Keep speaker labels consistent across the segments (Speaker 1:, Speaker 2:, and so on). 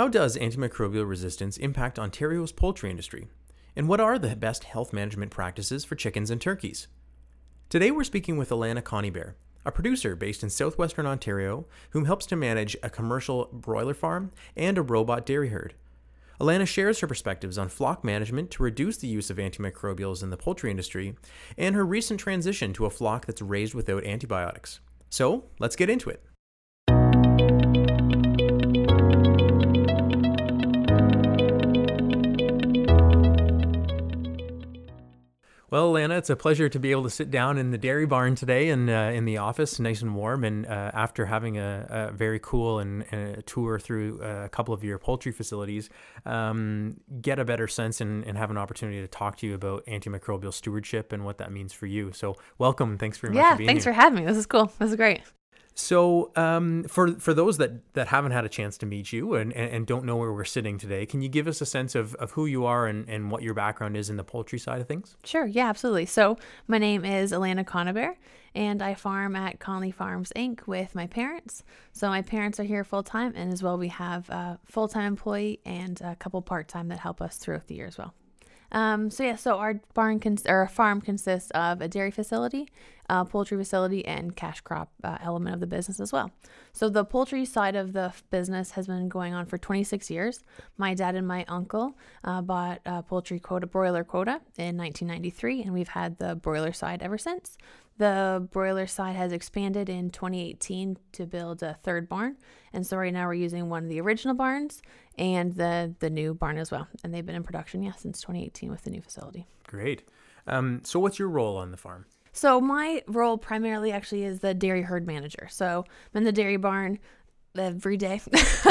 Speaker 1: How does antimicrobial resistance impact Ontario's poultry industry? And what are the best health management practices for chickens and turkeys? Today we're speaking with Alanna Coneybeare, a producer based in southwestern Ontario whom helps to manage a commercial broiler farm and a robot dairy herd. Alana shares her perspectives on flock management to reduce the use of antimicrobials in the poultry industry and her recent transition to a flock that's raised without antibiotics. So, let's get into it. Well, Lana, it's a pleasure to be able to sit down in the dairy barn today and uh, in the office, nice and warm. And uh, after having a, a, very cool and, a tour through a couple of your poultry facilities, um, get a better sense and, and, have an opportunity to talk to you about antimicrobial stewardship and what that means for you. So, welcome. Thanks very
Speaker 2: yeah,
Speaker 1: much being
Speaker 2: thanks
Speaker 1: here.
Speaker 2: for having me. This is cool. This is great.
Speaker 1: So, um, for for those that that haven't had a chance to meet you and, and, and, don't know where we're sitting today, can you give us a sense of, of who you are and, and what your background is in the poultry side of things?
Speaker 2: Sure, yeah, absolutely. So, my name is Alanna Coneybeare, and I farm at Conlee Farms Inc. with my parents. So, my parents are here full time, and as well, we have a full time employee and a couple part time that help us throughout the year as well. Um, so yeah, so our barn cons- or farm consists of a dairy facility, a poultry facility, and cash crop uh, element of the business as well. So the poultry side of the business has been going on for 26 years. My dad and my uncle uh, bought a poultry quota broiler quota in 1993, and we've had the broiler side ever since. The broiler side has expanded in 2018 to build a third barn. And so right now we're using one of the original barns and the the new barn as well. And they've been in production, yeah, since 2018 with the new facility.
Speaker 1: Great. Um, so what's your role on the farm?
Speaker 2: So my role primarily actually is the dairy herd manager. So I'm in the dairy barn every day.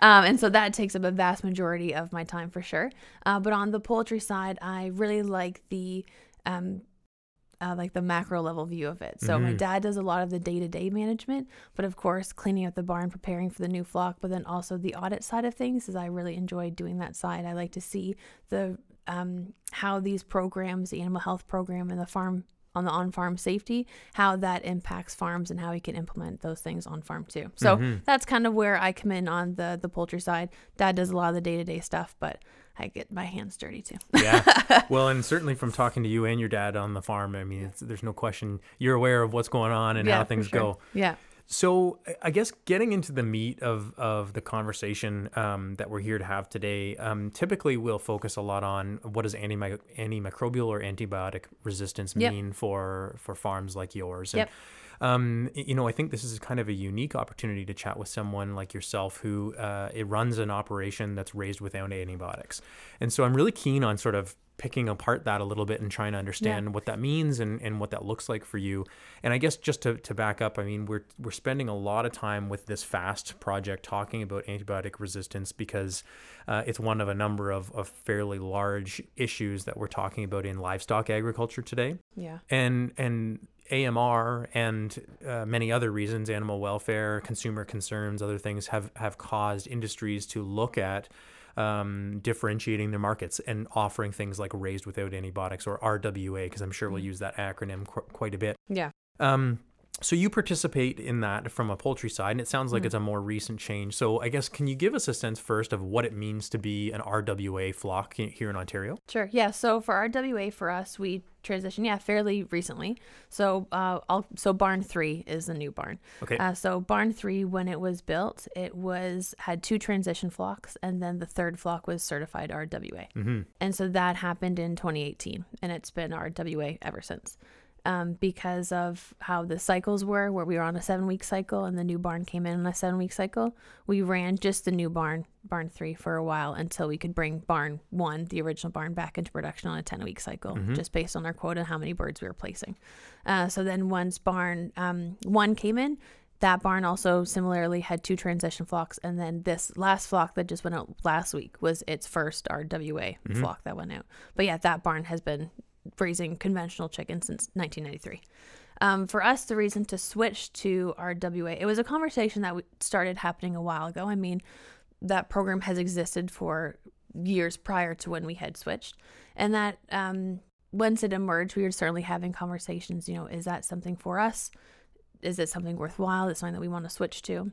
Speaker 2: um, and so that takes up a vast majority of my time for sure. Uh, but on the poultry side, I really like the um, uh, like the macro level view of it. So mm-hmm. my dad does a lot of the day to day management, but of course cleaning up the barn, preparing for the new flock, but then also the audit side of things. Is I really enjoy doing that side. I like to see the um, how these programs, the animal health program and the farm on the on farm safety, how that impacts farms and how we can implement those things on farm too. So mm-hmm. that's kind of where I come in on the the poultry side. Dad does a lot of the day to day stuff, but I get my hands dirty too.
Speaker 1: yeah. Well, and certainly from talking to you and your dad on the farm, I mean, there's no question you're aware of what's going on and yeah, how things
Speaker 2: sure.
Speaker 1: go.
Speaker 2: Yeah.
Speaker 1: So I guess getting into the meat of, of the conversation um, that we're here to have today, um, typically we'll focus a lot on what does antimicrobial or antibiotic resistance yep. mean for for farms like yours. And,
Speaker 2: yep.
Speaker 1: Um, you know, I think this is kind of a unique opportunity to chat with someone like yourself who uh, it runs an operation that's raised without antibiotics. And so I'm really keen on sort of picking apart that a little bit and trying to understand yeah. what that means and, and what that looks like for you. And I guess just to, to back up, I mean, we're, we're spending a lot of time with this FAAST project talking about antibiotic resistance because uh, it's one of a number of, of fairly large issues that we're talking about in livestock agriculture today.
Speaker 2: Yeah.
Speaker 1: And, and AMR and uh, many other reasons, animal welfare, consumer concerns, other things have, have caused industries to look at um, differentiating their markets and offering things like raised without antibiotics or RWA, because I'm sure we'll mm. use that acronym qu- quite a bit.
Speaker 2: Yeah.
Speaker 1: Um, so you participate in that from a poultry side, and it sounds like mm. it's a more recent change. So I guess can you give us a sense first of what it means to be an RWA flock here in Ontario?
Speaker 2: Sure. Yeah. So for RWA, for us, we transitioned, yeah, fairly recently. So uh, I'll, so barn three is the new barn.
Speaker 1: Okay.
Speaker 2: Uh, so barn three, when it was built, it was had two transition flocks, and then the third flock was certified RWA. Mm-hmm. And so that happened in 2018, and it's been RWA ever since um, because of how the cycles were, where we were on a seven week cycle and the new barn came in on a seven week cycle. We ran just the new barn, barn three, for a while until we could bring barn one, the original barn, back into production on a 10 week cycle, mm-hmm. just based on our quota and how many birds we were placing. Uh, so then once barn um, one came in, that barn also similarly had two transition flocks, and then this last flock that just went out last week was its first RWA mm-hmm. flock that went out. But yeah, that barn has been raising conventional chickens since 1993. Um, for us, the reason to switch to RWA, it was a conversation that started happening a while ago. I mean, that program has existed for years prior to when we had switched, and that um, once it emerged, we were certainly having conversations. You know, is that something for us? Is it something worthwhile? Is it something that we want to switch to?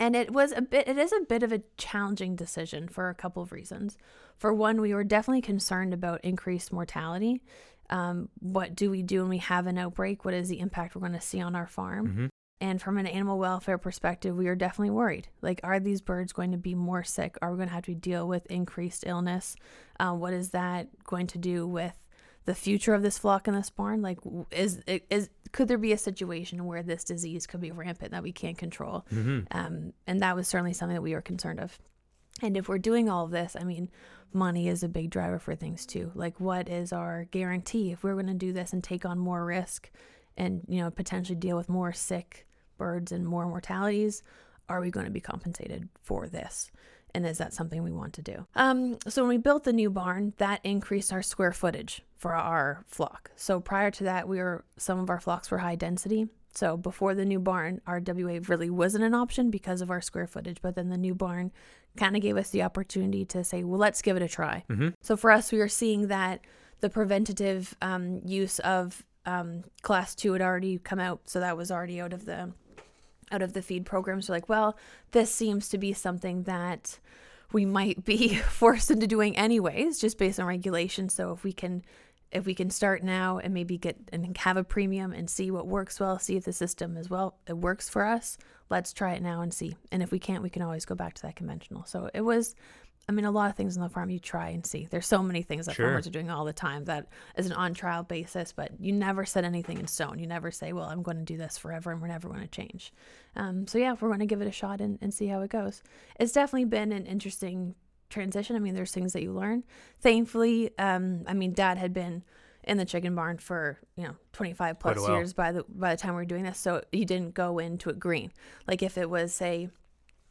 Speaker 2: And it was a bit, it is a bit of a challenging decision for a couple of reasons. For one, we were definitely concerned about increased mortality. Um, what do we do when we have an outbreak? What is the impact we're going to see on our farm?
Speaker 1: Mm-hmm.
Speaker 2: And from an animal welfare perspective, we are definitely worried. Like, are these birds going to be more sick? Are we going to have to deal with increased illness? Uh, what is that going to do with the future of this flock in this barn? Like, is is could there be a situation where this disease could be rampant that we can't control?
Speaker 1: Mm-hmm.
Speaker 2: Um, and that was certainly something that we were concerned of. And if we're doing all of this, I mean, money is a big driver for things too. Like, what is our guarantee if we're going to do this and take on more risk, and you know potentially deal with more sick birds and more mortalities? Are we going to be compensated for this? And is that something we want to do? Um, so when we built the new barn, that increased our square footage for our flock. So prior to that, we were some of our flocks were high density. So before the new barn, RWA really wasn't an option because of our square footage. But then the new barn kind of gave us the opportunity to say, well, let's give it a try.
Speaker 1: Mm-hmm.
Speaker 2: So for us, we were seeing that the preventative um, use of um, class two had already come out, so that was already out of the out of the feed programs. are like, well, this seems to be something that we might be forced into doing anyways, just based on regulation. So if we can if we can start now and maybe get and have a premium and see what works well, see if the system as well it works for us, let's try it now and see. And if we can't, we can always go back to that conventional. So it was I mean, a lot of things on the farm you try and see. There's so many things that
Speaker 1: Sure.
Speaker 2: farmers are doing all the time that is an on trial basis, but you never set anything in stone. You never say, well, I'm going to do this forever and we're never going to change. Um, so, yeah, we're going to give it a shot and, and see how it goes. It's definitely been an interesting transition. I mean, there's things that you learn. Thankfully, um, I mean, dad had been in the chicken barn for you know 25 plus years by the by the time we were doing this so you didn't go into it green like if it was say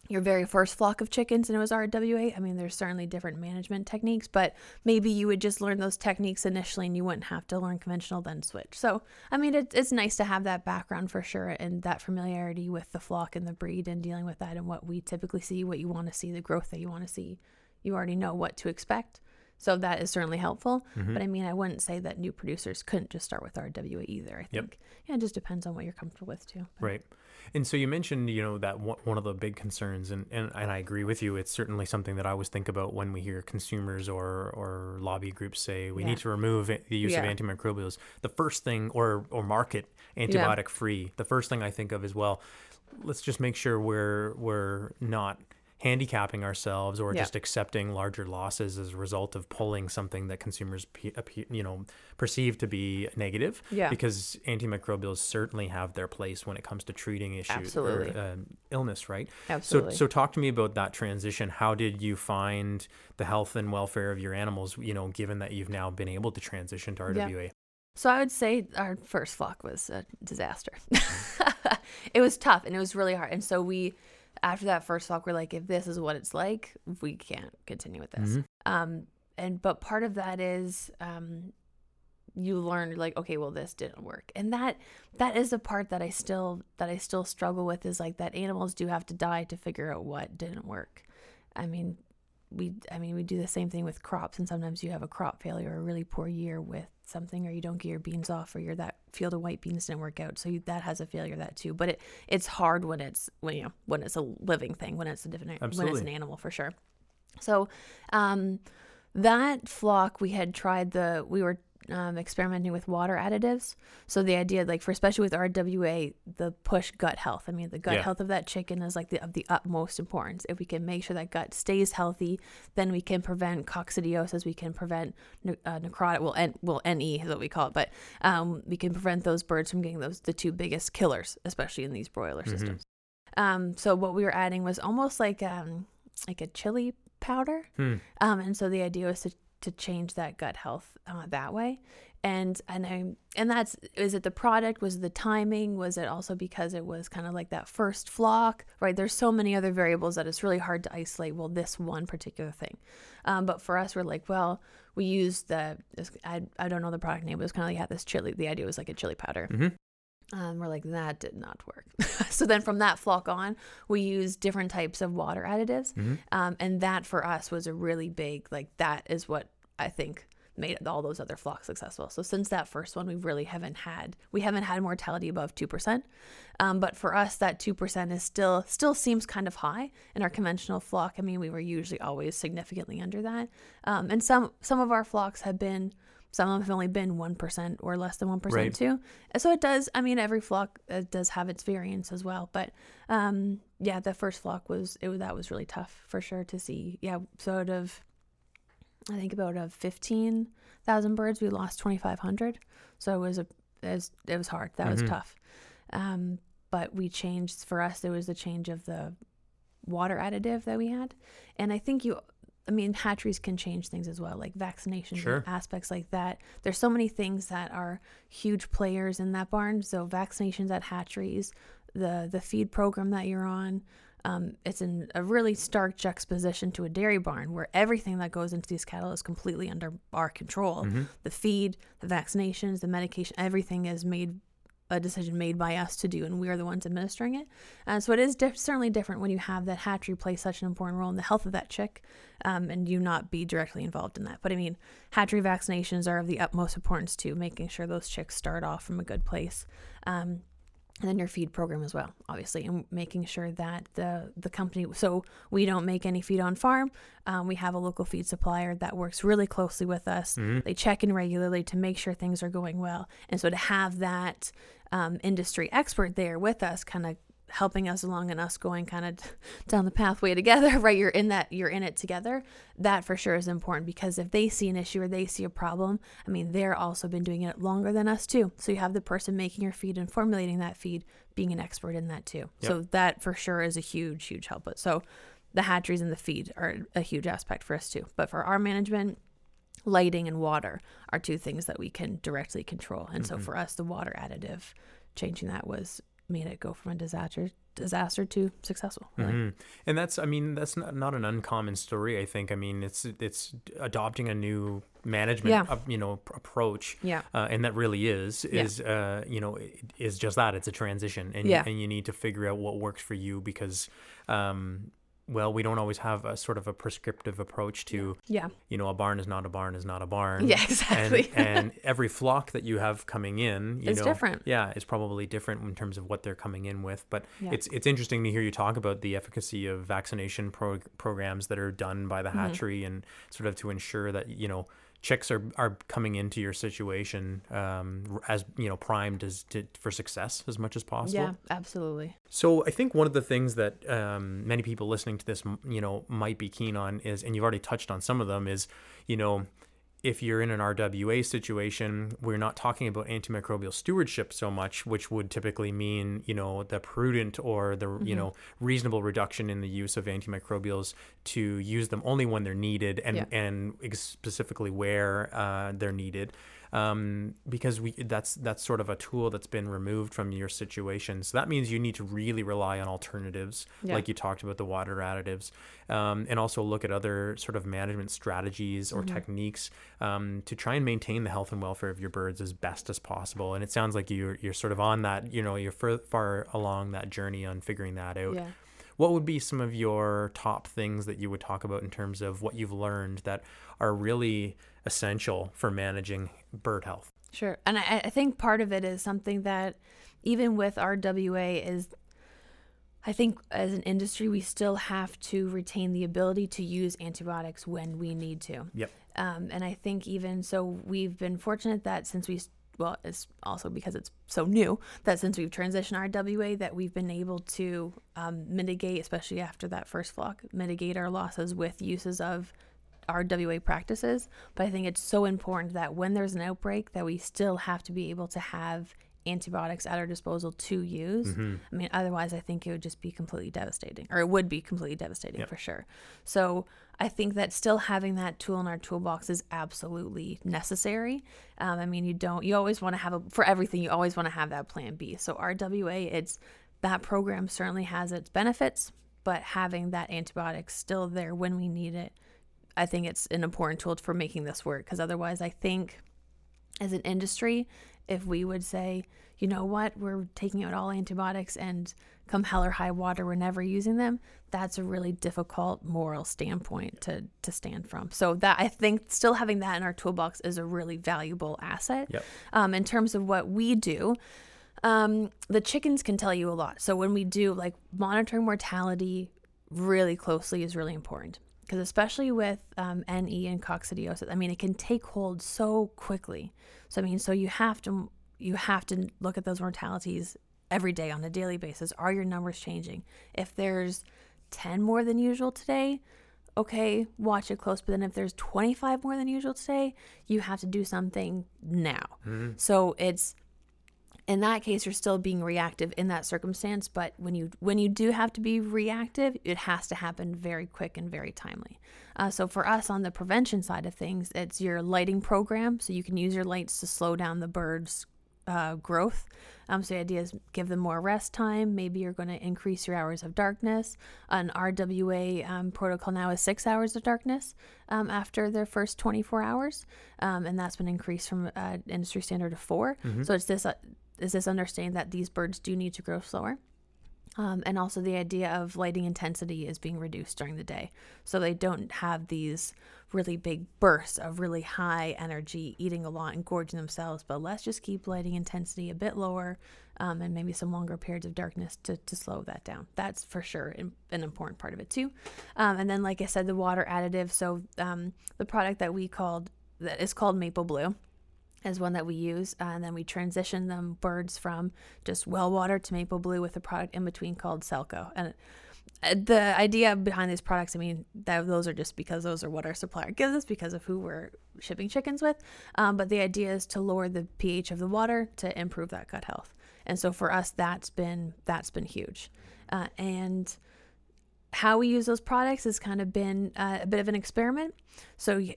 Speaker 2: your very first flock of chickens and it was RWA, I mean, there's certainly different management techniques, but maybe you would just learn those techniques initially and you wouldn't have to learn conventional, then switch. So, I mean, it, it's nice to have that background for sure and that familiarity with the flock and the breed and dealing with that and what we typically see, what you want to see, the growth that you want to see. You already know what to expect. So that is certainly helpful.
Speaker 1: Mm-hmm.
Speaker 2: But I mean, I wouldn't say that new producers couldn't just start with RWA either. I
Speaker 1: Yep.
Speaker 2: think, yeah, it just depends on what you're comfortable with too. But-
Speaker 1: Right. And so you mentioned, you know, that one of the big concerns, and, and, and I agree with you. It's certainly something that I always think about when we hear consumers or, or lobby groups say we
Speaker 2: Yeah.
Speaker 1: need to remove the use of antimicrobials. The first thing, or, or market antibiotic free, the first thing I think of is, well, let's just make sure we're, we're not handicapping ourselves or
Speaker 2: Yeah.
Speaker 1: just accepting larger losses as a result of pulling something that consumers you know perceive to be negative
Speaker 2: Yeah.
Speaker 1: because antimicrobials certainly have their place when it comes to treating issues
Speaker 2: Absolutely.
Speaker 1: or um, illness right
Speaker 2: Absolutely.
Speaker 1: so so talk to me about that transition how did you find the health and welfare of your animals you know given that you've now been able to transition to
Speaker 2: Yeah.
Speaker 1: RWA
Speaker 2: So I would say our first flock was a disaster. it was tough and it was really hard. And so we, after that first talk, we're like, if this is what it's like, we can't continue with this.
Speaker 1: Mhm.
Speaker 2: Um, and but part of that is um, you learn like, okay, well, this didn't work, and that that is a part that I still that I still struggle with is like that animals do have to die to figure out what didn't work. I mean, we I mean we do the same thing with crops and sometimes you have a crop failure or a really poor year with something or you don't get your beans off or you're that field of white beans didn't work out. So you, that has a failure that too. But it it's hard when it's when you know when it's a living thing when it's a different when it's an animal for sure. So um that flock we had tried the we were um, experimenting with water additives so the idea like for especially with rwa the push gut health i mean the gut
Speaker 1: Yeah.
Speaker 2: health of that chicken is like the of the utmost importance if we can make sure that gut stays healthy then we can prevent coccidiosis we can prevent ne- uh, necrotic well N, well ne is what we call it but um, we can prevent those birds from getting those the two biggest killers especially in these broiler
Speaker 1: Mhm.
Speaker 2: systems um, so what we were adding was almost like um, like a chili powder
Speaker 1: Hmm.
Speaker 2: um, and so the idea was to, to change that gut health uh, that way. And and I and that's is it the product? Was it the timing? Was it also because it was kind of like that first flock? Right? There's so many other variables that it's really hard to isolate. Well, this one particular thing. Um, but for us, we're like, well, we used the I I don't know the product name, but it was kind of like had this chili. The idea was like a chili powder.
Speaker 1: Mhm.
Speaker 2: Um, we're like, that did not work. so then from that flock on, we used different types of water additives.
Speaker 1: Mhm.
Speaker 2: Um, and that for us was a really big, like, that is what I think made all those other flocks successful. So since that first one, we really haven't had we haven't had mortality above two percent. Um, but for us, that two percent is still still seems kind of high in our conventional flock. I mean, we were usually always significantly under that, um, and some some of our flocks have been some of them have only been 1% or less than 1%
Speaker 1: Right.
Speaker 2: too. So it does, I mean, every flock uh, does have its variance as well. But um, yeah, the first flock was, it that was really tough for sure to see. Yeah. Sort of, I think about of 15,000 birds, we lost 2,500. So it was a, it was, it was hard. That was
Speaker 1: Mhm.
Speaker 2: tough. Um, but we changed, for us, there was a change of the water additive that we had. And I think you, I mean, hatcheries can change things as well, like vaccinations
Speaker 1: Sure.
Speaker 2: aspects like that. There's so many things that are huge players in that barn. So vaccinations at hatcheries, the the feed program that you're on, um, it's in a really stark juxtaposition to a dairy barn where everything that goes into these cattle is completely under our control.
Speaker 1: Mm-hmm.
Speaker 2: The feed, the vaccinations, the medication, everything is made a decision made by us to do, and we are the ones administering it. Uh, so it is diff- certainly different when you have that hatchery play such an important role in the health of that chick, um, and you not be directly involved in that. But I mean, hatchery vaccinations are of the utmost importance to making sure those chicks start off from a good place. Um, and then your feed program as well, obviously, and making sure that the the company. So we don't make any feed on farm. Um, we have a local feed supplier that works really closely with us. They check in regularly to make sure things are going well, and so to have that um, industry expert there with us, kind of helping us along and us going kind of down the pathway together right? You're in that you're in it together. That for sure is important because if they see an issue or they see a problem i mean they're also been doing it longer than us too. So you have the person making your feed and formulating that feed being an expert in that too. So that for sure is a huge huge help. But so the hatcheries and the feed are a huge aspect for us too. But for our management lighting and water are two things that we can directly control. And so mm-hmm. for us the water additive changing that was made it go from a disaster disaster to successful really.
Speaker 1: Mhm. And that's, I mean, that's not, not an uncommon story. I think. I mean, it's it's adopting a new management,
Speaker 2: Yeah.
Speaker 1: uh, you know, approach.
Speaker 2: Yeah.
Speaker 1: Uh, and that really is
Speaker 2: Yeah.
Speaker 1: is uh, you know is just that. It's a transition, and
Speaker 2: Yeah.
Speaker 1: and you need to figure out what works for you because. Um, well, we don't always have a sort of a prescriptive approach to,
Speaker 2: yeah
Speaker 1: you know, a barn is not a barn is not a barn.
Speaker 2: yeah exactly
Speaker 1: And, and every flock that you have coming in, you
Speaker 2: It's
Speaker 1: know,
Speaker 2: different.
Speaker 1: Yeah, is probably different in terms of what they're coming in with. But
Speaker 2: Yeah.
Speaker 1: it's it's interesting to hear you talk about the efficacy of vaccination pro- programs that are done by
Speaker 2: Mm-hmm.
Speaker 1: the hatchery and sort of to ensure that you know chicks are, are coming into your situation um, as you know primed as to, for success as much as possible.
Speaker 2: yeah absolutely
Speaker 1: So I think one of the things that um, many people listening to this, you know, might be keen on is, and you've already touched on some of them, is, you know, if you're in an RWA situation, we're not talking about antimicrobial stewardship so much, which would typically mean, you know, the prudent or the, you know, reasonable reduction in the use of antimicrobials to use them only when they're needed and,
Speaker 2: Yeah.
Speaker 1: and specifically where uh, they're needed um, because we that's that's sort of a tool that's been removed from your situation. So that means you need to really rely on alternatives,
Speaker 2: Yeah.
Speaker 1: like you talked about the water additives, um, and also look at other sort of management strategies or techniques um, to try and maintain the health and welfare of your birds as best as possible. And it sounds like you're you're sort of on that, you know, you're far, far along that journey on figuring that out.
Speaker 2: yeah
Speaker 1: What would be some of your top things that you would talk about in terms of what you've learned that are really essential for managing bird health?
Speaker 2: Sure. And I, I think part of it is something that even with RWA is I think as an industry we still have to retain the ability to use antibiotics when we need to.
Speaker 1: Yep.
Speaker 2: Um, and I think even so we've been fortunate that since we well, it's also because it's so new that since we've transitioned RWA that we've been able to um, mitigate, especially after that first flock, mitigate our losses with uses of RWA practices. But I think it's so important that when there's an outbreak, that we still have to be able to have antibiotics at our disposal to use. I mean, otherwise, I think it would just be completely devastating, or it would be completely devastating
Speaker 1: Yep.
Speaker 2: for sure. So I think that still having that tool in our toolbox is absolutely necessary. Um, I mean, you don't, you always want to have a, for everything, you always want to have that plan B. So RWA, it's, that program certainly has its benefits, but having that antibiotic still there when we need it, I think it's an important tool for making this work. Because otherwise, I think as an industry, if we would say, you know what, we're taking out all antibiotics and come hell or high water, we're never using them. That's a really difficult moral standpoint to to stand from. So that I think still having that in our toolbox is a really valuable asset.
Speaker 1: Yep.
Speaker 2: Um, in terms of what we do, um, the chickens can tell you a lot. So when we do like monitoring mortality really closely is really important because especially with um, NE and coccidiosis, I mean, it can take hold so quickly. So I mean, so you have to you have to look at those mortalities every day on a daily basis. Are your numbers changing? If there's 10 more than usual today, okay, watch it close. But then if there's 25 more than usual today, you have to do something now.
Speaker 1: Mm-hmm.
Speaker 2: So it's in that case you're still being reactive in that circumstance but when you when you do have to be reactive it has to happen very quick and very timely. Uh, so for us on the prevention side of things it's your lighting program. So you can use your lights to slow down the birds uh, growth. Um, so the idea is give them more rest time. Maybe you're going to increase your hours of darkness. An rwa um, protocol now is six hours of darkness um, after their first 24 hours. Um, and that's been increased from uh, industry standard of 4 so it's this uh, is this understanding that these birds do need to grow slower. Um, and also the idea of lighting intensity is being reduced during the day. So they don't have these really big bursts of really high energy, eating a lot and gorging themselves. But let's just keep lighting intensity a bit lower um, and maybe some longer periods of darkness to, to slow that down. That's for sure an, an important part of it too. Um, and then, like I said, the water additive. So um, the product that we called, that is called Maple Blue is one that we use. Uh, and then we transition them birds from just well water to maple blue with a product in between called Selko. And uh, the idea behind these products, I mean, that those are just because those are what our supplier gives us because of who we're shipping chickens with. Um, but the idea is to lower the pH of the water to improve that gut health. And so for us, that's been that's been huge. Uh, and how we use those products has kind of been uh, a bit of an experiment. So, you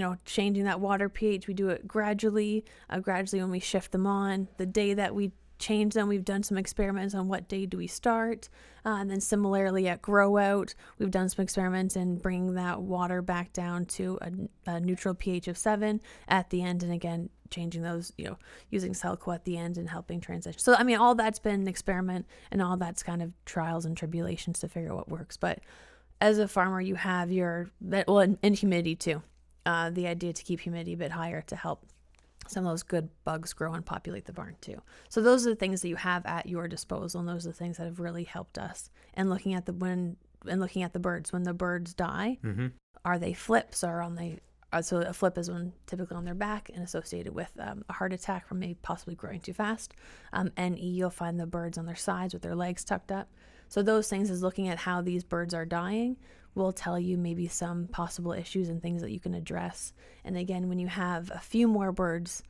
Speaker 2: know, changing that water pH, we do it gradually, uh, gradually when we shift them on. The day that we change them, we've done some experiments on what day do we start. Uh, and then similarly at grow out, we've done some experiments in bringing that water back down to a, a neutral pH of seven at the end. And again, changing those, you know, using Selko at the end and helping transition. So, I mean, all that's been an experiment and all that's kind of trials and tribulations to figure out what works. But as a farmer, you have your, well, and, and humidity too. Uh, the idea to keep humidity a bit higher to help some of those good bugs grow and populate the barn too. So those are the things that you have at your disposal, and those are the things that have really helped us. And looking at the when and looking at the birds when the birds die,
Speaker 1: mm-hmm.
Speaker 2: are they flips or on the uh, so a flip is one typically on their back and associated with um, a heart attack from maybe possibly growing too fast. Um, NE, you'll find the birds on their sides with their legs tucked up. So those things is looking at how these birds are dying will tell you maybe some possible issues and things that you can address. And again, when you have a few more birds,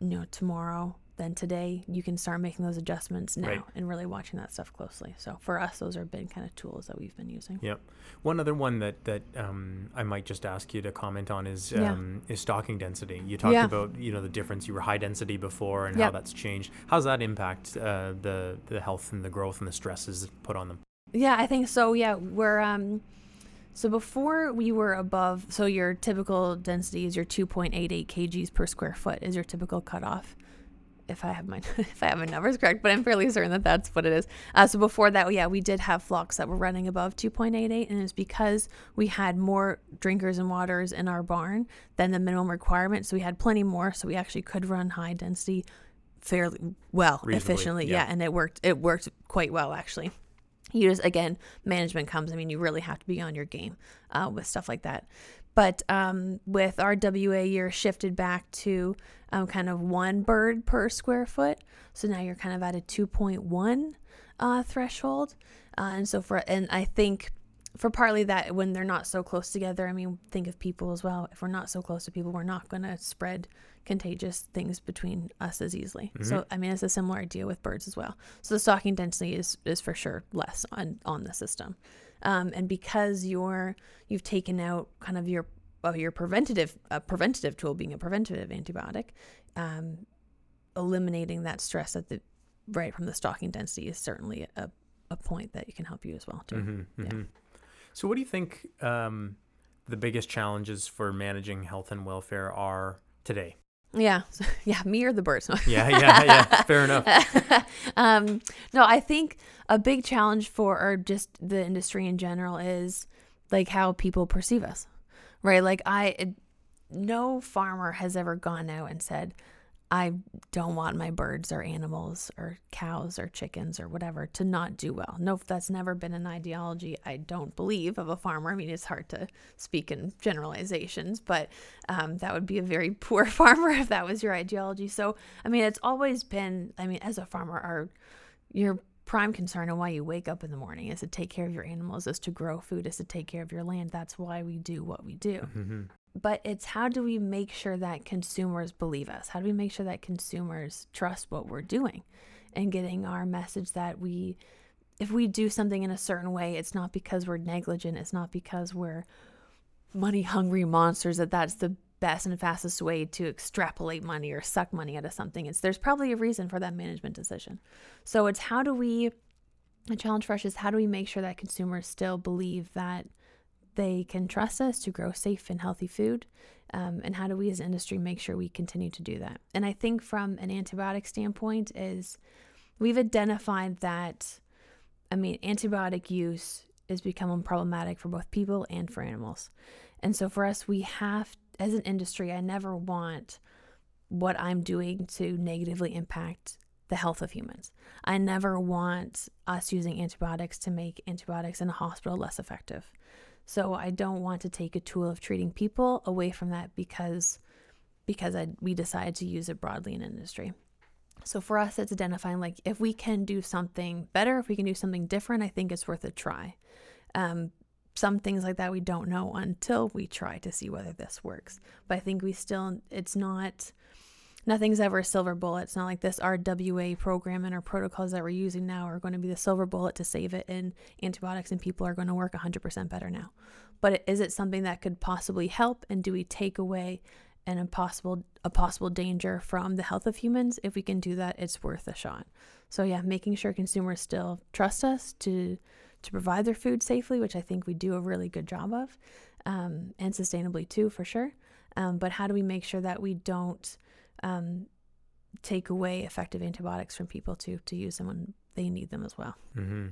Speaker 2: you know, tomorrow than today, you can start making those adjustments now
Speaker 1: Right.
Speaker 2: and really watching that stuff closely. So for us, those are been kind of tools that we've been using.
Speaker 1: Yep. One other one that that um, I might just ask you to comment on is
Speaker 2: Yeah.
Speaker 1: um, is stocking density. You talked
Speaker 2: Yeah.
Speaker 1: about you know the difference. You were high density before, and how that's changed. How's that impact uh, the the health and the growth and the stresses put on them?
Speaker 2: Yeah, I think so. Yeah, we're um so before we were above so your typical density is your 2.88 kgs per square foot is your typical cutoff. If I have my if I have my numbers correct, but I'm fairly certain that that's what it is. Uh, so before that, yeah, we did have flocks that were running above 2.88, and it's because we had more drinkers and waters in our barn than the minimum requirement. So we had plenty more, so we actually could run high density fairly well,
Speaker 1: Reasonably,
Speaker 2: efficiently.
Speaker 1: yeah.
Speaker 2: yeah, and it worked. It worked quite well actually you just again management comes i mean you really have to be on your game uh, with stuff like that but um, with RWA you're shifted back to um, kind of one bird per square foot. So now you're kind of at a 2.1 uh, threshold. Uh, and so for and i think for partly that when they're not so close together i mean think of people as well. If we're not so close to people we're not going to spread contagious things between us as easily. So i mean it's a similar idea with birds as well. So the stocking density is is for sure less on on the system um, and because you're you've taken out kind of your well, your preventative uh, preventative tool being a preventative antibiotic um, eliminating that stress at the right from the stocking density is certainly a, a point that can help you as well too
Speaker 1: Mm-hmm,
Speaker 2: Yeah.
Speaker 1: mm-hmm. So, what do you think um, the biggest challenges for managing health and welfare are today?
Speaker 2: Yeah, yeah, me or the birds.
Speaker 1: yeah, yeah, yeah. Fair enough.
Speaker 2: um, no, I think a big challenge for or just the industry in general is like how people perceive us, right? Like I, no farmer has ever gone out and said, I don't want my birds or animals or cows or chickens or whatever to not do well. No, that's never been an ideology, I don't believe, of a farmer. I mean, it's hard to speak in generalizations, but um, that would be a very poor farmer if that was your ideology. So, I mean, it's always been, I mean, as a farmer, our, your prime concern and why you wake up in the morning is to take care of your animals, is to grow food, is to take care of your land. That's why we do what we do. Mm-hmm but it's how do we make sure that consumers believe us? How do we make sure that consumers trust what we're doing and getting our message that we, if we do something in a certain way, it's not because we're negligent, it's not because we're money hungry monsters, that that's the best and fastest way to extrapolate money or suck money out of something. It's there's probably a reason for that management decision. So it's how do we, the challenge for us is how do we make sure that consumers still believe that they can trust us to grow safe and healthy food? Um, and how do we as an industry make sure we continue to do that? And I think from an antibiotic standpoint is we've identified that, I mean, antibiotic use is becoming problematic for both people and for animals. And so for us, we have, as an industry, I never want what I'm doing to negatively impact the health of humans. I never want us using antibiotics to make antibiotics in a hospital less effective. So I don't want to take a tool of treating people away from that because because I, we decided to use it broadly in industry. So for us, it's identifying like if we can do something better, if we can do something different, I think it's worth a try. Um, some things like that we don't know until we try to see whether this works. But I think we still, it's not nothing's ever a silver bullet. It's not like this RWA program and our protocols that we're using now are going to be the silver bullet to save it, and antibiotics and people are going to work 100% better now. But is it something that could possibly help? And do we take away an impossible a possible danger from the health of humans? If we can do that, it's worth a shot. So yeah, making sure consumers still trust us to to provide their food safely, which I think we do a really good job of, um, and sustainably too, for sure. Um, but how do we make sure that we don't um, take away effective antibiotics from people to to use them when they need them as well.
Speaker 1: Mm-hmm.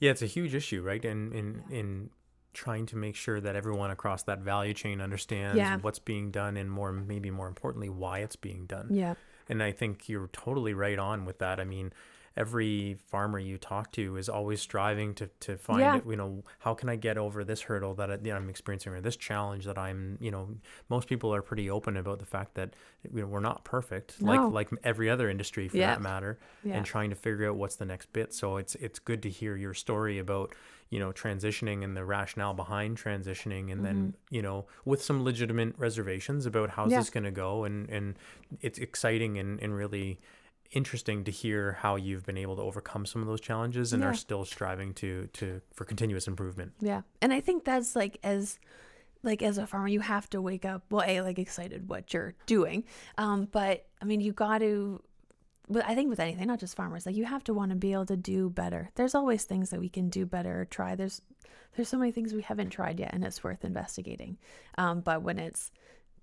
Speaker 1: Yeah, it's a huge issue, right? In in in trying to make sure that everyone across that value chain understands yeah. what's being done and more maybe more importantly why it's being done.
Speaker 2: Yeah.
Speaker 1: And I think you're totally right on with that. I mean, every farmer you talk to is always striving to, to find yeah. you know how can i get over this hurdle that I, you know, i'm experiencing or this challenge that i'm you know most people are pretty open about the fact that you know we're not perfect no. like like every other industry for yeah. that matter yeah. and trying to figure out what's the next bit so it's it's good to hear your story about you know transitioning and the rationale behind transitioning and mm-hmm. then you know with some legitimate reservations about how's this going to go and and it's exciting and and really interesting to hear how you've been able to overcome some of those challenges and yeah. are still striving to to for continuous improvement.
Speaker 2: Yeah. And I think that's like as like as a farmer you have to wake up well a like excited what you're doing um but i mean you got to but I think with anything, not just farmers, like you have to want to be able to do better. There's always things that we can do better or try. There's there's so many things we haven't tried yet, and it's worth investigating. Um, but when it's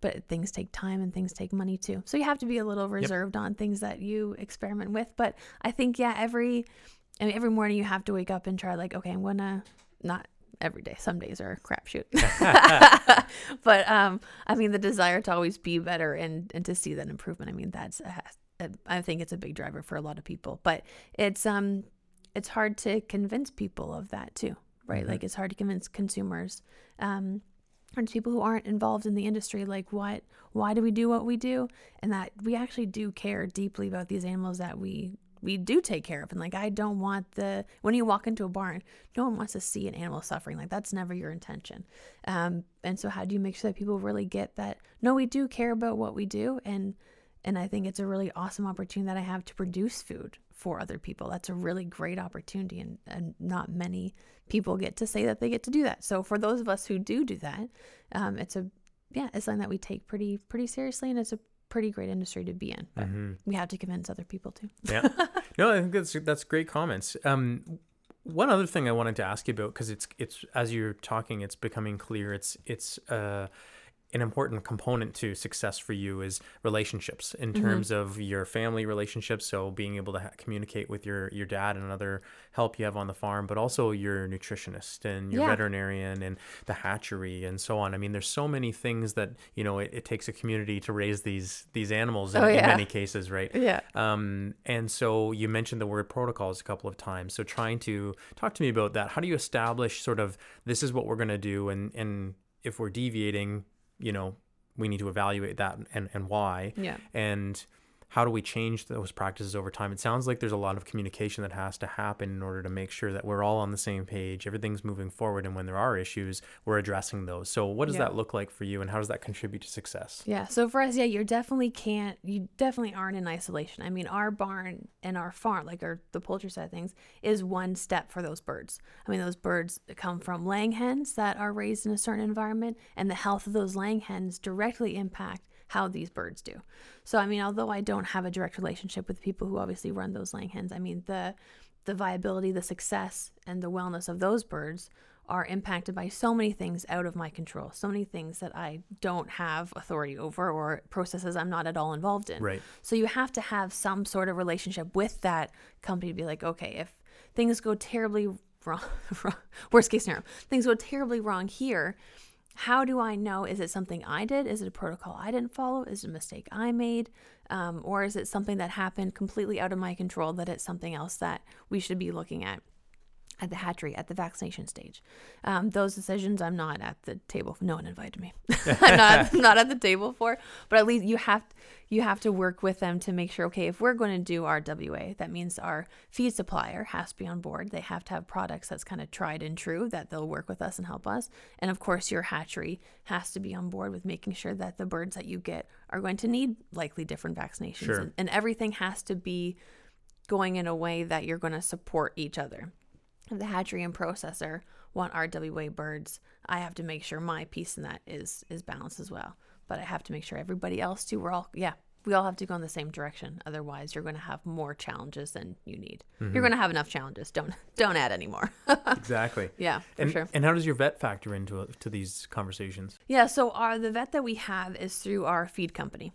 Speaker 2: but things take time and things take money too. So you have to be a little reserved yep. on things that you experiment with. But I think yeah, every I mean, every morning you have to wake up and try like, okay, I'm gonna not every day. Some days are a crapshoot. but um, I mean, the desire to always be better and and to see that improvement. I mean, that's a, a, I think it's a big driver for a lot of people. But it's um, it's hard to convince people of that too, right? Mm-hmm. Like it's hard to convince consumers. Um, or to people who aren't involved in the industry like what why do we do what we do? And that we actually do care deeply about these animals that we we do take care of. And like i don't want the when you walk into a barn no one wants to see an animal suffering. Like that's never your intention. Um, and so how do you make sure that people really get that no we do care about what we do? And and i think it's a really awesome opportunity that i have to produce food for other people that's a really great opportunity and, and not many people get to say that they get to do that. So for those of us who do do that, um, it's a yeah, it's something that we take pretty pretty seriously, and it's a pretty great industry to be in. But mm-hmm. we have to convince other people too.
Speaker 1: yeah, no, I think that's that's great comments. Um, one other thing I wanted to ask you about because it's it's as you're talking, it's becoming clear. It's it's uh an important component to success for you is relationships in terms of your family relationships. So being able to ha- communicate with your your dad and other help you have on the farm, but also your nutritionist and your
Speaker 2: Yeah.
Speaker 1: veterinarian and the hatchery and so on. I mean, there's so many things that you know it, it takes a community to raise these these animals in,
Speaker 2: Oh,
Speaker 1: in many cases, right?
Speaker 2: Yeah.
Speaker 1: Um, and so you mentioned the word protocols a couple of times. So trying to talk to me about that. How do you establish sort of this is what we're going to do, and and if we're deviating, you know, we need to evaluate that and and why.
Speaker 2: Yeah.
Speaker 1: And how do we change those practices over time? It sounds like there's a lot of communication that has to happen in order to make sure that we're all on the same page, everything's moving forward, and when there are issues, we're addressing those. So, what does
Speaker 2: Yeah.
Speaker 1: that look like for you, and how does that contribute to success?
Speaker 2: Yeah. So for us, yeah, you definitely can't. You definitely aren't in isolation. I mean, our barn and our farm, like our the poultry side of things, is one step for those birds. I mean, those birds come from laying hens that are raised in a certain environment, and the health of those laying hens directly impact how these birds do. So I mean, although I don't have a direct relationship with people who obviously run those laying hens, I mean the the viability, the success, and the wellness of those birds are impacted by so many things out of my control, so many things that I don't have authority over or processes I'm not at all involved in.
Speaker 1: Right.
Speaker 2: So you have to have some sort of relationship with that company to be like, okay, if things go terribly wrong, wrong worst case scenario, things go terribly wrong here, how do I know? Is it something I did? Is it a protocol I didn't follow? Is it a mistake I made? Um, or is it something that happened completely out of my control that it's something else that we should be looking at? At the hatchery at the vaccination stage. Um, those decisions I'm not at the table. No one invited me. I'm not not at the table for. But at least you have you have to work with them to make sure. Okay, if we're going to do RWA, that means our feed supplier has to be on board. They have to have products that's kind of tried and true that they'll work with us and help us. And of course, your hatchery has to be on board with making sure that the birds that you get are going to need likely different vaccinations,
Speaker 1: Sure.
Speaker 2: and, and everything has to be going in a way that you're going to support each other if the hatchery and processor want RWA birds, I have to make sure my piece in that is is balanced as well. But I have to make sure everybody else too. We're all yeah, we all have to go in the same direction. Otherwise, you're going to have more challenges than you need.
Speaker 1: Mm-hmm.
Speaker 2: You're going to have enough challenges. Don't don't add any more.
Speaker 1: Exactly.
Speaker 2: yeah, for
Speaker 1: And,
Speaker 2: sure.
Speaker 1: and how does your vet factor into to these conversations?
Speaker 2: Yeah, so our the vet that we have is through our feed company.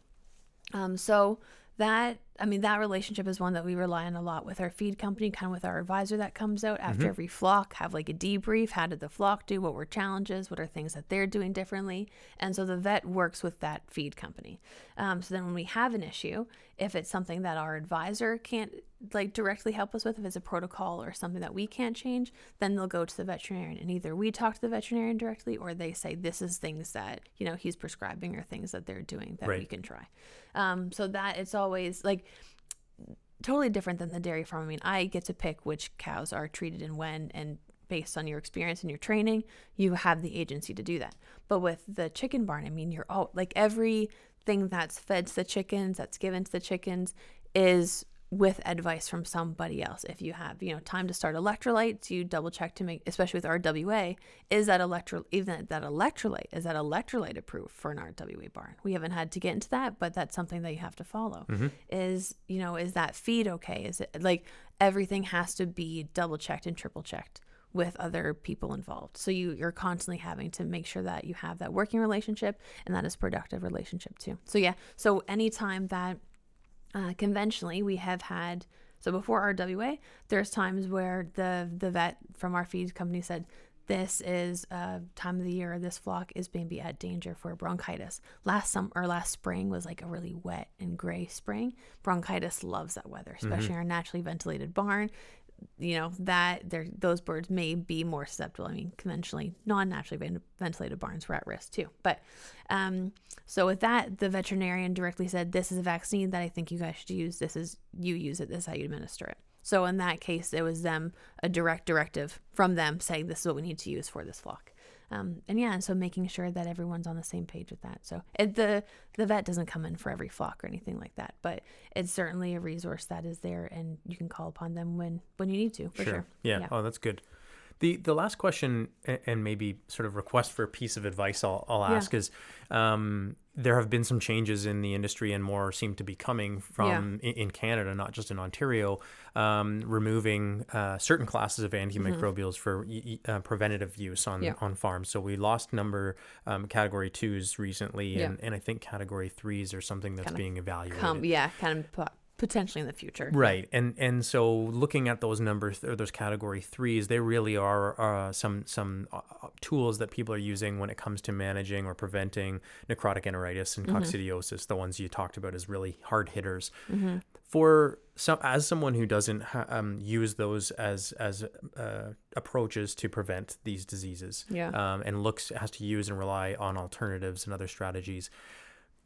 Speaker 2: Um, so that I mean that relationship is one that we rely on a lot with our feed company, kind of with our advisor that comes out after every flock, have like a debrief. How did the flock do? What were challenges? What are things that they're doing differently? And so the vet works with that feed company. Um, so then when we have an issue, if it's something that our advisor can't like directly help us with, if it's a protocol or something that we can't change, then they'll go to the veterinarian and either we talk to the veterinarian directly or they say this is things that you know he's prescribing or things that they're doing that we can try. Um, so that it's always like totally different than the dairy farm. I mean, I get to pick which cows are treated and when, and based on your experience and your training, you have the agency to do that. But with the chicken barn, I mean, you're all like everything that's fed to the chickens, that's given to the chickens, is with advice from somebody else. If you have, you know, time to start electrolytes, you double check to make, especially with RWA, is that electro even that electrolyte is that electrolyte approved for an RWA barn? We haven't had to get into that, but that's something that you have to follow. Mm-hmm. Is you know, is that feed okay? Is it like everything has to be double checked and triple checked with other people involved. So you you're constantly having to make sure that you have that working relationship and that is productive relationship too. So yeah, so anytime that uh, conventionally we have had so before RWA, there's times where the the vet from our feed company said this is a time of the year this flock is maybe at danger for bronchitis. Last summer or last spring was like a really wet and gray spring. Bronchitis loves that weather, especially in our naturally ventilated barn you know that there those birds may be more susceptible. I mean, conventionally non-naturally ventilated barns were at risk too. But um, so with that, the veterinarian directly said, "This is a vaccine that I think you guys should use. This is you use it. This is how you administer it." So in that case, it was them a direct directive from them saying, "This is what we need to use for this flock." Um, and yeah, and so making sure that everyone's on the same page with that. So it, the the vet doesn't come in for every flock or anything like that, but it's certainly a resource that is there, and you can call upon them when when you need to. For sure.
Speaker 1: Yeah.
Speaker 2: Yeah.
Speaker 1: Oh, that's good. The the last question and maybe sort of request for a piece of advice I'll, I'll
Speaker 2: Yeah.
Speaker 1: ask is, um, there have been some changes in the industry, and more seem to be coming from in, in Canada, not just in Ontario, um, removing uh, certain classes of antimicrobials for y- y- uh, preventative use on
Speaker 2: Yeah.
Speaker 1: on farms. So we lost number um, category twos recently,
Speaker 2: Yeah.
Speaker 1: and, and I think category threes are something that's
Speaker 2: Kinda
Speaker 1: being evaluated.
Speaker 2: Yeah, kind of potentially in the future.
Speaker 1: Right, and and so looking at those numbers or those category threes, they really are uh, some some uh, uh, tools that people are using when it comes to managing or preventing necrotic enteritis and coccidiosis. The ones you talked about as really hard hitters. For some, as someone who doesn't ha- um, use those as as uh, approaches to prevent these diseases,
Speaker 2: Yeah.
Speaker 1: um, and looks has to use and rely on alternatives and other strategies.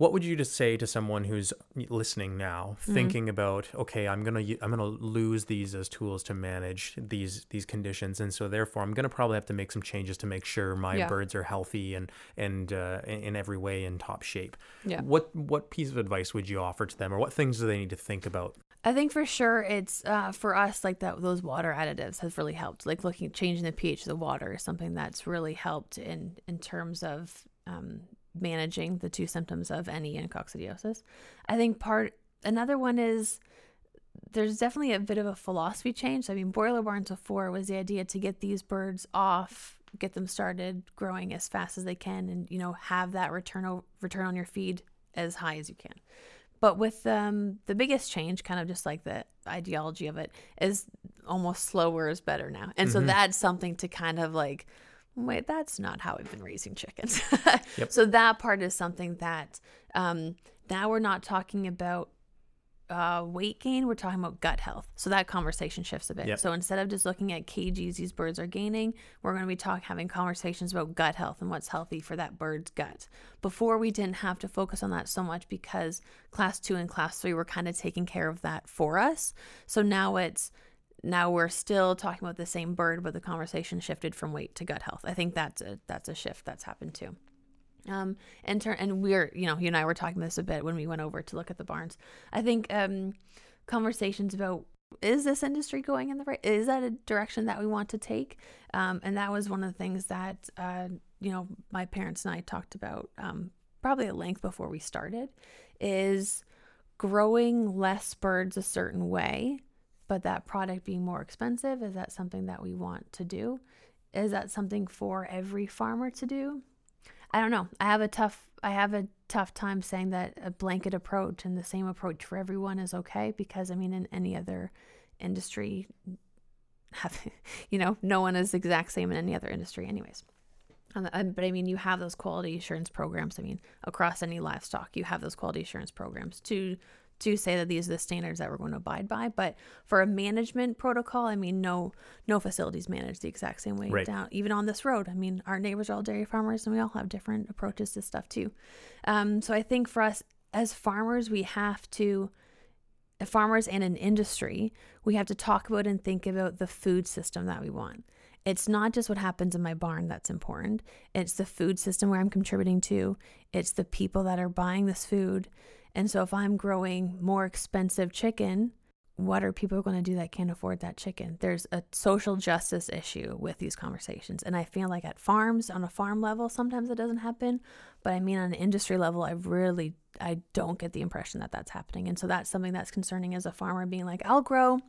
Speaker 1: What would you just say to someone who's listening now,
Speaker 2: Mm-hmm.
Speaker 1: thinking about, okay, I'm gonna i'm gonna lose these as tools to manage these these conditions, and so therefore I'm gonna probably have to make some changes to make sure my
Speaker 2: Yeah.
Speaker 1: birds are healthy and and uh, in every way in top shape.
Speaker 2: Yeah.
Speaker 1: What what piece of advice would you offer to them, or what things do they need to think about?
Speaker 2: I think for sure it's uh, for us like that those water additives has really helped. Like looking changing the pH of the water is something that's really helped in in terms of um, managing the two symptoms of NE and coccidiosis. I think part another one is there's definitely a bit of a philosophy change. I mean, broiler barns before was the idea to get these birds off, get them started growing as fast as they can, and you know have that return o- return on your feed as high as you can. But with um, the biggest change, kind of just like the ideology of it, is almost slower is better now. And so that's something to kind of like, wait, that's not how I've been raising chickens. So that part is something that um, now we're not talking about uh, weight gain, we're talking about gut health. So that conversation shifts a bit.
Speaker 1: Yep.
Speaker 2: So instead of just looking at kgs these birds are gaining, we're going to be talking having conversations about gut health and what's healthy for that bird's gut. Before we didn't have to focus on that so much because class two and class three were kind of taking care of that for us. So now it's now we're still talking about the same bird, but the conversation shifted from weight to gut health. I think that's a that's a shift that's happened too. Um, and turn and we're you know you and I were talking this a bit when we went over to look at the barns. I think um, conversations about is this industry going in the right is that a direction that we want to take um, and that was one of the things that uh, you know my parents and i talked about um, probably at length before we started is growing less birds a certain way but that product being more expensive is that something that we want to do? Is that something for every farmer to do? I don't know. I have a tough i have a tough time saying that a blanket approach and the same approach for everyone is okay because i mean in any other industry have you know no one is the exact same in any other industry anyways. Um, uh, but I mean, you have those quality assurance programs. I mean, across any livestock, you have those quality assurance programs to to say that these are the standards that we're going to abide by. But for a management protocol, I mean, no no facilities managed the exact same way
Speaker 1: Right.
Speaker 2: down. Even on this road, I mean, our neighbors are all dairy farmers, and we all have different approaches to stuff too. Um, so I think for us as farmers, we have to farmers and an industry, we have to talk about and think about the food system that we want. It's not just what happens in my barn that's important. It's the food system where I'm contributing to. It's the people that are buying this food. And so if I'm growing more expensive chicken, what are people going to do that can't afford that chicken? There's a social justice issue with these conversations. And I feel like at farms, on a farm level, sometimes it doesn't happen. But I mean, on an industry level, I really, I don't get the impression that that's happening. And so that's something that's concerning as a farmer being like, I'll grow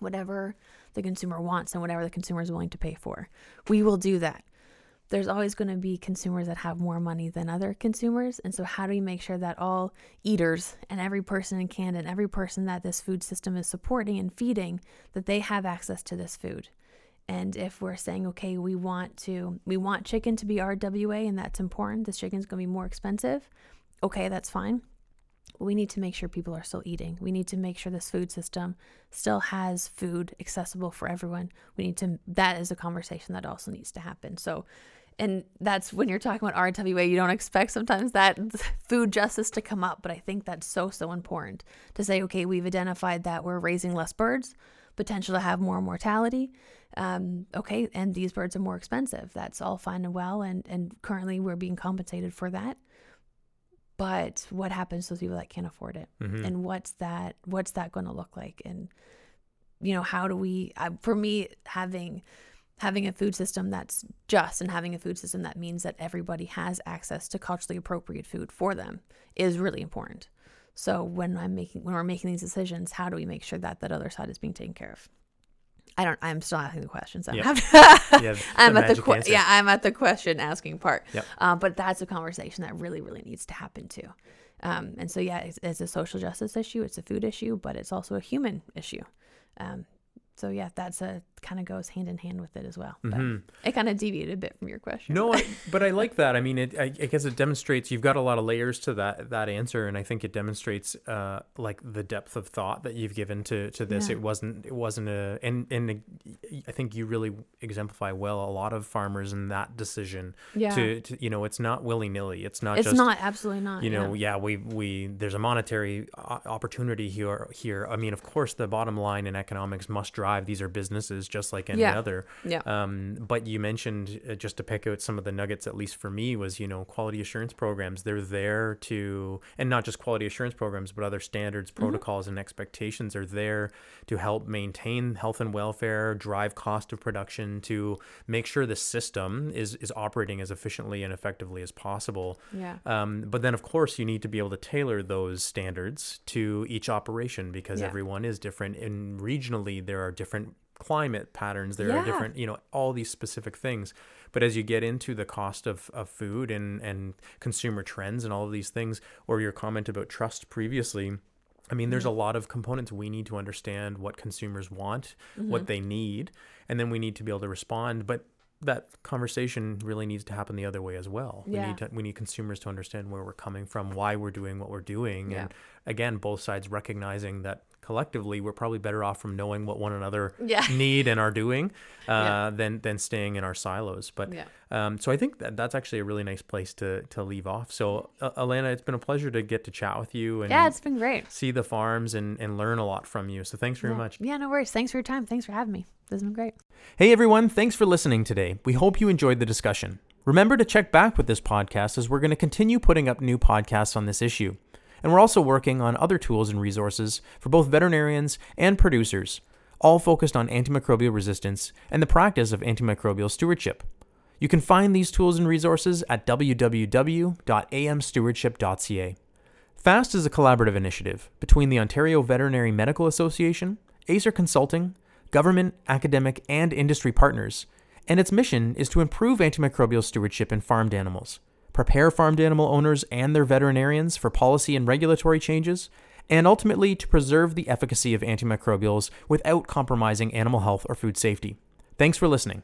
Speaker 2: whatever the consumer wants and whatever the consumer is willing to pay for. We will do that. There's always going to be consumers that have more money than other consumers. And so, how do we make sure that all eaters and every person in Canada and every person that this food system is supporting and feeding, that they have access to this food? And if we're saying, okay, we want to, we want chicken to be RWA and that's important, this chicken's going to be more expensive. Okay, that's fine we need to make sure people are still eating. We need to make sure this food system still has food accessible for everyone. We need to, that is a conversation that also needs to happen. So, and that's when you're talking about RWA, you don't expect sometimes that food justice to come up. But I think that's so, so important to say, okay, we've identified that we're raising less birds, potential to have more mortality. Um, okay, and these birds are more expensive. That's all fine and well. And, and currently we're being compensated for that but what happens to those people that can't afford it
Speaker 1: Mhm.
Speaker 2: and what's that what's that going to look like and you know how do we uh, for me having having a food system that's just and having a food system that means that everybody has access to culturally appropriate food for them is really important. So when I'm making when we're making these decisions, how do we make sure that that other side is being taken care of? I don't. I'm still asking the questions. I'm,
Speaker 1: Yeah. Yeah,
Speaker 2: I'm at the que- yeah. I'm at the question asking part.
Speaker 1: Yep.
Speaker 2: Um, but that's a conversation that really, really needs to happen too. Um, and so yeah, it's, it's a social justice issue. It's a food issue, but it's also a human issue. Um, so yeah, that's a kind of goes hand in hand with it as well.
Speaker 1: Mhm.
Speaker 2: It kind of deviated a bit from your question.
Speaker 1: No, I, but I like that. I mean, it. I, I guess it demonstrates you've got a lot of layers to that that answer, and I think it demonstrates uh, like the depth of thought that you've given to to this.
Speaker 2: Yeah.
Speaker 1: It wasn't it wasn't a and and I think you really exemplify well a lot of farmers in that decision.
Speaker 2: Yeah.
Speaker 1: To, to you know, it's not willy nilly. It's not
Speaker 2: it's
Speaker 1: just
Speaker 2: not absolutely not.
Speaker 1: you know
Speaker 2: yeah.
Speaker 1: yeah we we there's a monetary opportunity here here i mean of course the bottom line in economics must drive these are businesses just like any
Speaker 2: Yeah.
Speaker 1: other
Speaker 2: Yeah.
Speaker 1: um but you mentioned uh, just to pick out some of the nuggets at least for me was you know quality assurance programs they're there to and not just quality assurance programs but other standards
Speaker 2: Mm-hmm.
Speaker 1: protocols and expectations are there to help maintain health and welfare drive cost of production to make sure the system is is operating as efficiently and effectively as possible
Speaker 2: Yeah.
Speaker 1: um, but then, of course, you need to be able to tailor those standards to each operation because
Speaker 2: Yeah.
Speaker 1: everyone is different. And regionally, there are different climate patterns. There
Speaker 2: Yeah.
Speaker 1: are different, you know, all these specific things. But as you get into the cost of, of food and, and consumer trends and all of these things, or your comment about trust previously, I mean, there's a lot of components we need to understand what consumers want,
Speaker 2: Mm-hmm.
Speaker 1: what they need, and then we need to be able to respond. But that conversation really needs to happen the other way as well. We
Speaker 2: Yeah.
Speaker 1: need to, we need consumers to understand where we're coming from, why we're doing what we're doing,
Speaker 2: Yeah.
Speaker 1: and again, both sides recognizing that collectively we're probably better off from knowing what one another
Speaker 2: Yeah.
Speaker 1: need and are doing uh,
Speaker 2: Yeah.
Speaker 1: than than staying in our silos. But
Speaker 2: Yeah.
Speaker 1: um, so I think that that's actually a really nice place to to leave off. So uh, Alanna, it's been a pleasure to get to chat with you and
Speaker 2: Yeah, it's been great.
Speaker 1: see the farms and, and learn a lot from you. So thanks very much.
Speaker 2: Yeah, no worries. Thanks for your time. Thanks for having me. This has been great.
Speaker 1: Hey everyone, thanks for listening today. We hope you enjoyed the discussion. Remember to check back with this podcast as we're going to continue putting up new podcasts on this issue. And we're also working on other tools and resources for both veterinarians and producers, all focused on antimicrobial resistance and the practice of antimicrobial stewardship. You can find these tools and resources at www.amstewardship.ca. FAAST is a collaborative initiative between the Ontario Veterinary Medical Association, Acer Consulting, government, academic, and industry partners, and its mission is to improve antimicrobial stewardship in farmed animals, prepare farmed animal owners and their veterinarians for policy and regulatory changes, and ultimately to preserve the efficacy of antimicrobials without compromising animal health or food safety. Thanks for listening.